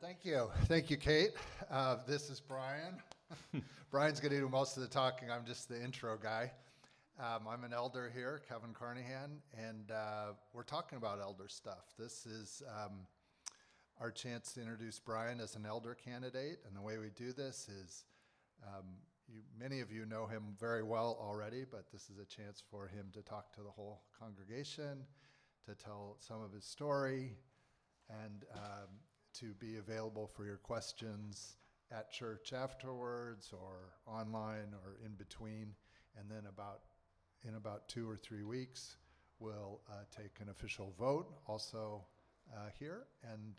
thank you. Thank you, Kate. Uh, this is Brian. Brian's going to do most of the talking. I'm just the intro guy. Um, I'm an elder here, Kevin Carnahan, and uh, we're talking about elder stuff. This is um, our chance to introduce Brian as an elder candidate, and the way we do this is um, you, many of you know him very well already, but this is a chance for him to talk to the whole congregation, to tell some of his story, and um, to be available for your questions at church afterwards or online or in between. And then about in about two or three weeks, we'll uh, take an official vote also uh, here, and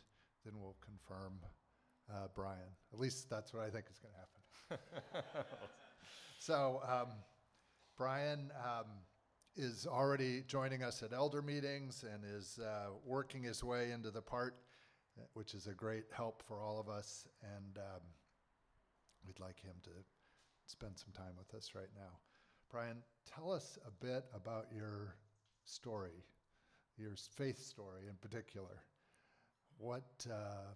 then we'll confirm uh, Brian. At least that's what I think is going to happen. so, um, Brian um, is already joining us at elder meetings and is uh, working his way into the part which is a great help for all of us. And um, we'd like him to spend some time with us right now. Brian, tell us a bit about your story, your faith story in particular. What, uh,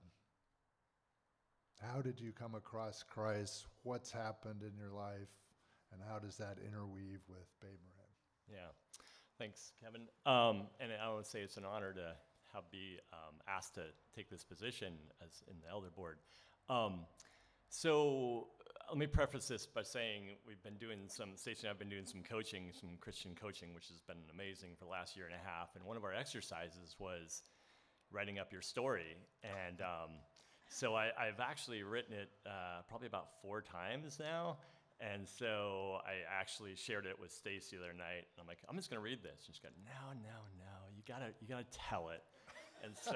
how did you come across Christ? What's happened in your life? And how does that interweave with Bay? Yeah, thanks, Kevin. Um, and I would say it's an honor to have be um, asked to take this position as in the elder board. Um, so let me preface this by saying we've been doing some, Stacy and I've been doing some coaching, some Christian coaching, which has been amazing for the last year and a half. And one of our exercises was writing up your story. And um, so I, have actually written it uh, probably about four times now. And so I actually shared it with Stacy the other night. And I'm like, I'm just going to read this. And she's going, no, no, no. You got to you gotta tell it. And so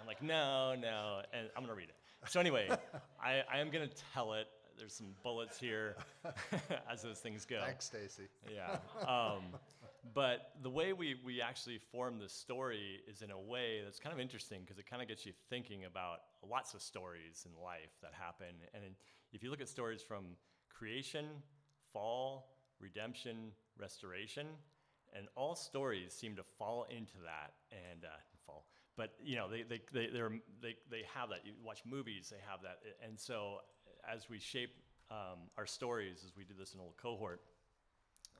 I'm like, no, no. And I'm going to read it. So anyway, I, I am going to tell it. There's some bullets here as those things go. Thanks, Stacy. Yeah. Um, but the way we, we actually form this story is in a way that's kind of interesting because it kind of gets you thinking about lots of stories in life that happen. And if you look at stories from creation, fall, redemption, restoration, and all stories seem to fall into that and uh, fall. But you know they, they, they, they, they have that. You watch movies they have that. And so as we shape um, our stories as we did this in a little cohort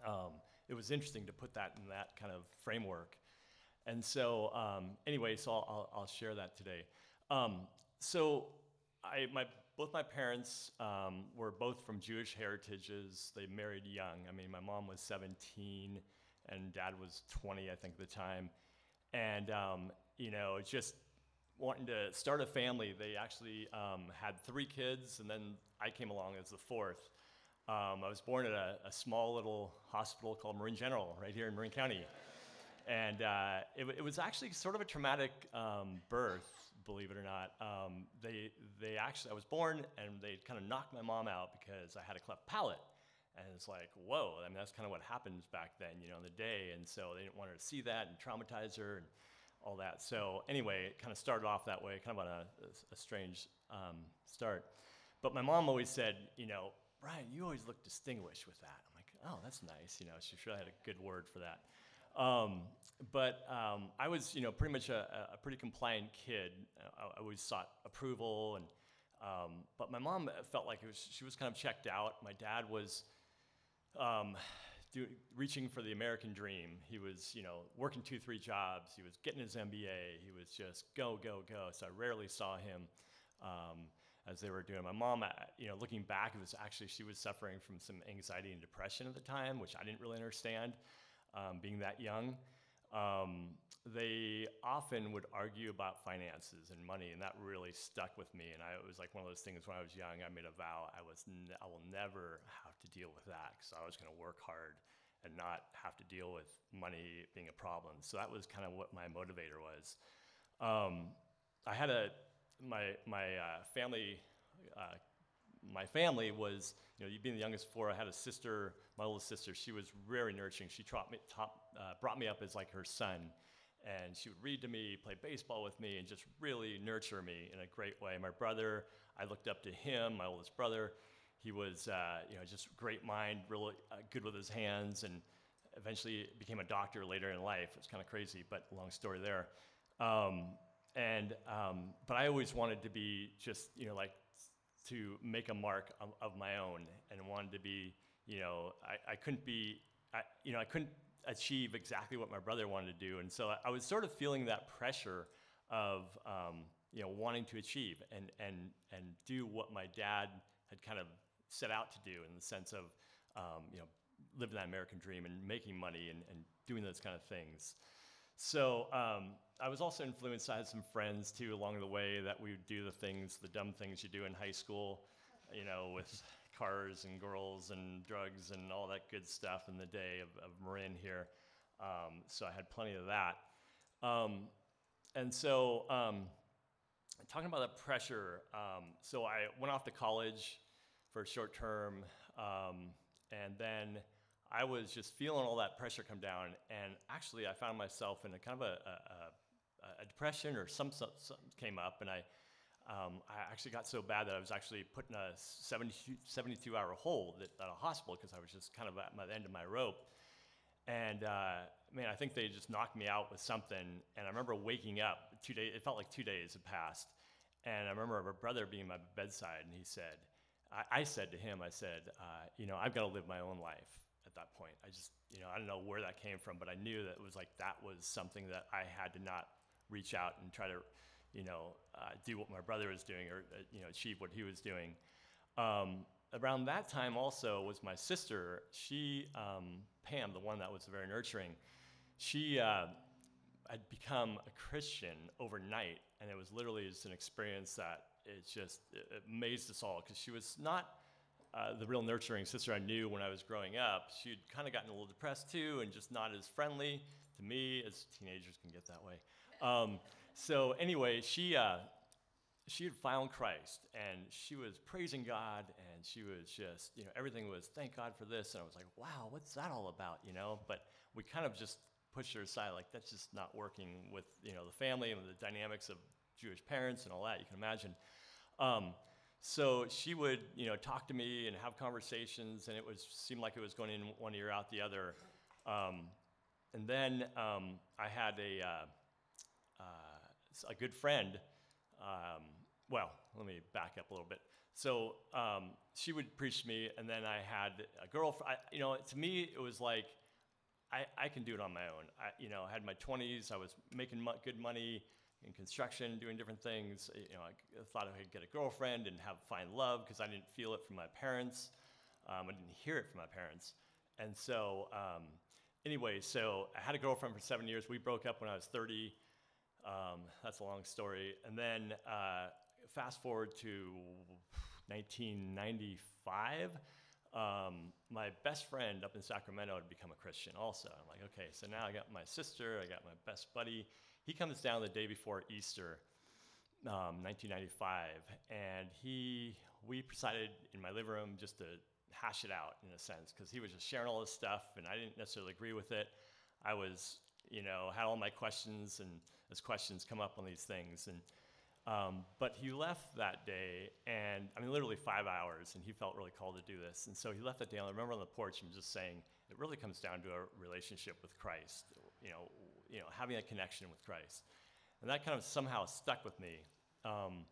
um, it was interesting to put that in that kind of framework. And so um, anyway so I'll, I'll, share that today. Um, so I, my, both my parents um, were both from Jewish heritages. They married young. I mean, my mom was 17 and dad was 20, I think, at the time. And, um, you know, just wanting to start a family. They actually um, had three kids, and then I came along as the fourth. Um, I was born at a, a, small little hospital called Marin General right here in Marin County. And uh, it, it, was actually sort of a traumatic um, birth, believe it or not. Um, they, they actually, I was born and they kind of knocked my mom out because I had a cleft palate. And it's like, whoa, I mean, that's kind of what happens back then, you know, in the day. And so they didn't want her to see that and traumatize her and all that. So anyway, it kind of started off that way, kind of on a, a strange um, start. But my mom always said, you know, Brian, you always look distinguished with that. I'm like, oh, that's nice. You know, she sure had a good word for that. Um, but um, I was, you know, pretty much a, a pretty compliant kid. I, I, always sought approval, and um, but my mom felt like was, she was kind of checked out. My dad was um, do, reaching for the American dream. He was, you know, working two, three jobs. He was getting his MBA. He was just go, go, go. So I rarely saw him um, as they were doing. My mom, uh, you know, looking back, it was actually she was suffering from some anxiety and depression at the time, which I didn't really understand, um, being that young. Um, they often would argue about finances and money, and that really stuck with me. And I, it was like one of those things when I was young, I made a vow I, was ne- I will never have to deal with that because I was going to work hard and not have to deal with money being a problem. So that was kind of what my motivator was. Um, I had a, my, my uh, family uh, my family was, you know, being the youngest of four, I had a sister, my little sister. She was very nurturing. She taught me, taught, uh, brought me up as like her son and she would read to me, play baseball with me, and just really nurture me in a great way. My brother, I looked up to him, my oldest brother. He was, uh, you know, just great mind, really uh, good with his hands, and eventually became a doctor later in life. It was kind of crazy, but long story there. Um, and um, but I always wanted to be just you know like to make a mark of, of my own and wanted to be you know I, I couldn't be I, you know I couldn't achieve exactly what my brother wanted to do and so I, was sort of feeling that pressure of um, you know wanting to achieve and and and do what my dad had kind of set out to do in the sense of um, you know living that American dream and making money and, and doing those kind of things. So um, I was also influenced. I had some friends too along the way that we would do the things, the dumb things you do in high school, you know, with cars and girls and drugs and all that good stuff in the day of, of Marin here. Um, so I had plenty of that. Um, and so, um, talking about the pressure, um, so I went off to college for a short term, um, and then I was just feeling all that pressure come down, and actually, I found myself in a kind of a, a, a depression or some, some, came up, and I, um, I actually got so bad that I was actually put in a 72, 72 hour hold at, at a hospital because I was just kind of at the end of my rope. And uh, man, I think they just knocked me out with something. And I remember waking up two days, it felt like two days had passed. And I remember my brother being my bedside, and he said, I, I said to him, I said, uh, you know, I've got to live my own life at that point. I just, you know, I don't know where that came from, but I knew that it was like that was something that I had to not reach out and try to, you know, uh, do what my brother was doing or, uh, you know, achieve what he was doing. Um, around that time also was my sister. She, um, Pam, the one that was very nurturing, she uh, had become a Christian overnight, and it was literally just an experience that it just it amazed us all because she was not uh, the real nurturing sister I knew when I was growing up. She'd kind of gotten a little depressed too, and just not as friendly to me as teenagers can get that way. Um, so anyway, she uh, she had found Christ, and she was praising God, and she was just you know everything was thank God for this, and I was like, wow, what's that all about, you know? But we kind of just pushed her aside, like that's just not working with you know the family and the dynamics of Jewish parents and all that. You can imagine. Um, so she would, you know, talk to me and have conversations, and it was seemed like it was going in one ear out the other. Um, and then um, I had a uh, a good friend. Um, well, let me back up a little bit. So um, she would preach to me, and then I had a girlfriend. You know, to me, it was like I, I can do it on my own. I, you know, I had my 20s. I was making mo- good money in construction, doing different things. You know, I thought I could get a girlfriend and have find love because I didn't feel it from my parents. Um, I didn't hear it from my parents, and so um, anyway, so I had a girlfriend for seven years. We broke up when I was 30. Um, that's a long story. And then uh, fast forward to 1995. Um, my best friend up in Sacramento had become a Christian also. I'm like, okay, so now I got my sister, I got my best buddy, he comes down the day before Easter, um, 1995, and he we decided in my living room just to hash it out in a sense because he was just sharing all this stuff, and I didn't necessarily agree with it. I was, you know, had all my questions, and as questions come up on these things, and um, but he left that day, and I mean, literally five hours, and he felt really called to do this. And so he left that day. And I remember on the porch, him just saying, it really comes down to a relationship with Christ. You know, you know, having a connection with Christ. And that kind of somehow stuck with me. Um,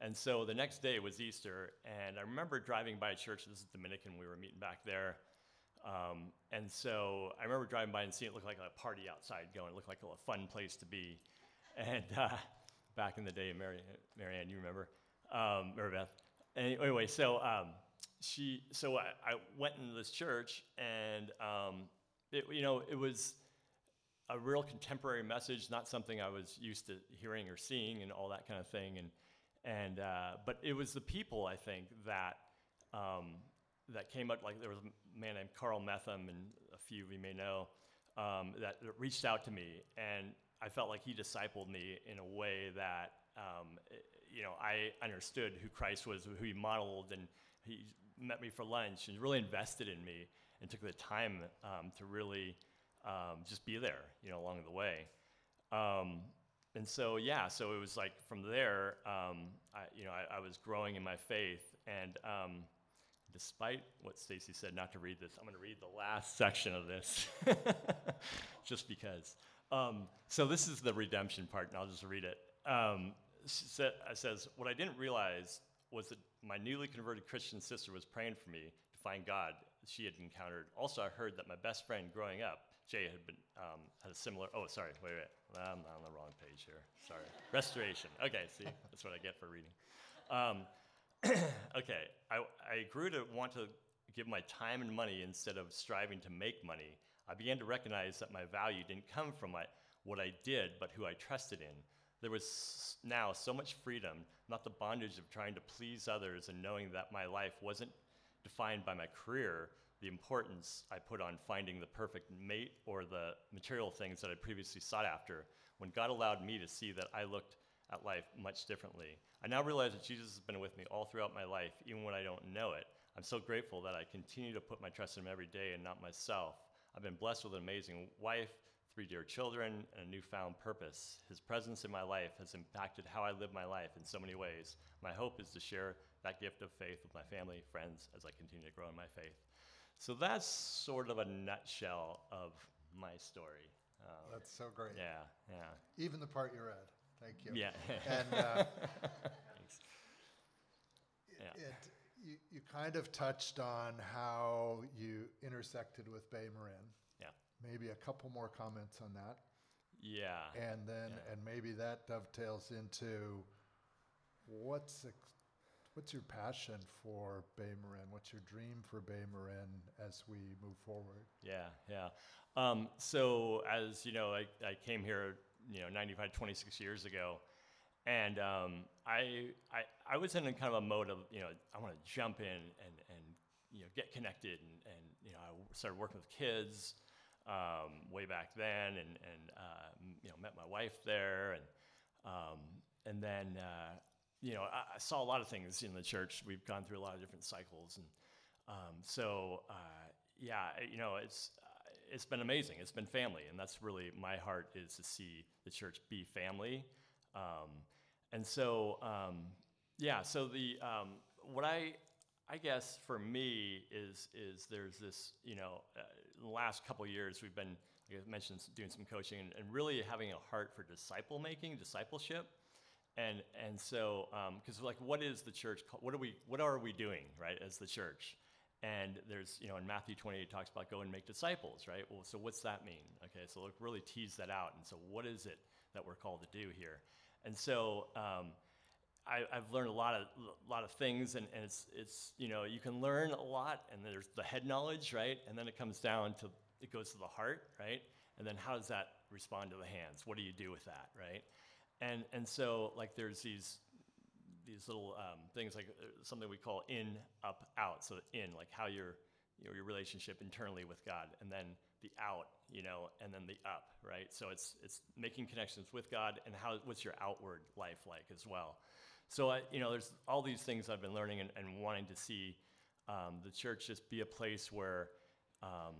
and so the next day was Easter, and I remember driving by a church. This is Dominican. We were meeting back there. Um, and so I remember driving by and seeing it look like a party outside going. It looked like a fun place to be. And uh, back in the day, Mary, Marianne, you remember? Um, Mary Beth. Anyway, so um, she, so I, I, went into this church, and um, it, you know, it was a real contemporary message, not something I was used to hearing or seeing, and all that kind of thing. And and uh, but it was the people I think that um, that came up. Like there was a man named Carl Metham, and a few of you may know um, that, reached out to me, and I felt like he discipled me in a way that um, you know I understood who Christ was, who he modeled, and he met me for lunch and really invested in me and took the time um, to really um, just be there, you know, along the way. Um, and so, yeah, so it was like from there, um, I, you know, I, I, was growing in my faith. And despite what Stacy said, not to read this, I'm going to read the last section of this, just because. Um, so this is the redemption part, and I'll just read it. um, she said, I says, what I didn't realize was that my newly converted Christian sister was praying for me to find God she had encountered. Also, I heard that my best friend growing up, Jay, had been um, had a similar. Oh, sorry, wait, wait, I'm on the wrong page here. Sorry, restoration. Okay, see, that's what I get for reading. Um, okay, I, I grew to want to give my time and money instead of striving to make money. I began to recognize that my value didn't come from my, what I did, but who I trusted in. There was now so much freedom, not the bondage of trying to please others and knowing that my life wasn't defined by my career, the importance I put on finding the perfect mate or the material things that I previously sought after. When God allowed me to see that I looked at life much differently. I now realize that Jesus has been with me all throughout my life, even when I don't know it. I'm so grateful that I continue to put my trust in Him every day and not myself. I've been blessed with an amazing wife, three dear children, and a newfound purpose. His presence in my life has impacted how I live my life in so many ways. My hope is to share that gift of faith with my family, friends, as I continue to grow in my faith. So that's sort of a nutshell of my story. Um, that's so great. Yeah, yeah. Even the part you read. Thank you. Yeah. and uh, Thanks. yeah. It, you, you kind of touched on how you intersected with Bay Marin. Yeah. Maybe a couple more comments on that. Yeah. And then, yeah. and maybe that dovetails into what's ex- what's your passion for Bay Marin? What's your dream for Bay Marin as we move forward? Yeah, yeah. Um, so as you know, I, I came here, you know, 95, 26 years ago, and um, I, I, I was in a kind of a mode of, you know, I want to jump in and, and you know, get connected, and, and you know, I started working with kids um, way back then, and, and uh, you know, met my wife there, and um, and then uh, you know, I, I, saw a lot of things in the church. We've gone through a lot of different cycles, and um, so uh, yeah, you know, it's it's been amazing. It's been family, and that's really my heart is to see the church be family. Um, and so, um, yeah, so the um, what I I guess for me is is there's this you know uh, the last couple years we've been like I mentioned doing some coaching and, and really having a heart for disciple making discipleship and and so because um, like what is the church what are we what are we doing right as the church and there's you know in matthew 28 talks about go and make disciples right? Well so what's that mean? Okay so look really tease that out. And so what is it that we're called to do here? And so um, I, have learned a lot of a lot of things. And, and it's it's you know you can learn a lot. And there's the head knowledge right? And then it comes down to it goes to the heart right? And then how does that respond to the hands? What do you do with that right? And and so like there's these these little um, things like uh, something we call in up out. So in like how your you know, your relationship internally with god and then the out you know and then the up right? So it's it's making connections with god and how what's your outward life like as well? So I, you know there's all these things i've been learning and, and wanting to see um, the church just be a place where um,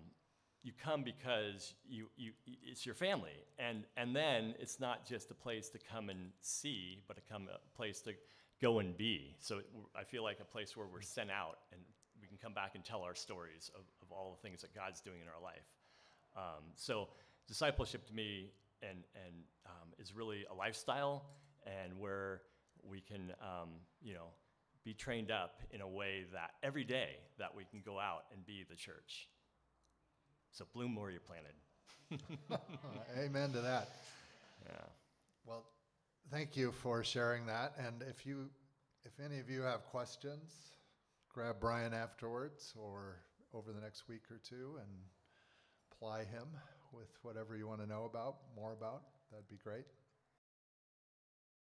you come because you, you it's your family. And and then it's not just a place to come and see but to come a place to go and be so i feel like a place where we're sent out and we can come back and tell our stories of, of all the things that god's doing in our life um, so discipleship to me and and um, is really a lifestyle and where we can um, you know be trained up in a way that every day that we can go out and be the church so bloom where you're planted. Amen to that. Yeah. Well, thank you for sharing that. And if you, if any of you have questions, grab Brian afterwards or over the next week or two and ply him with whatever you want to know about, more about. That'd be great.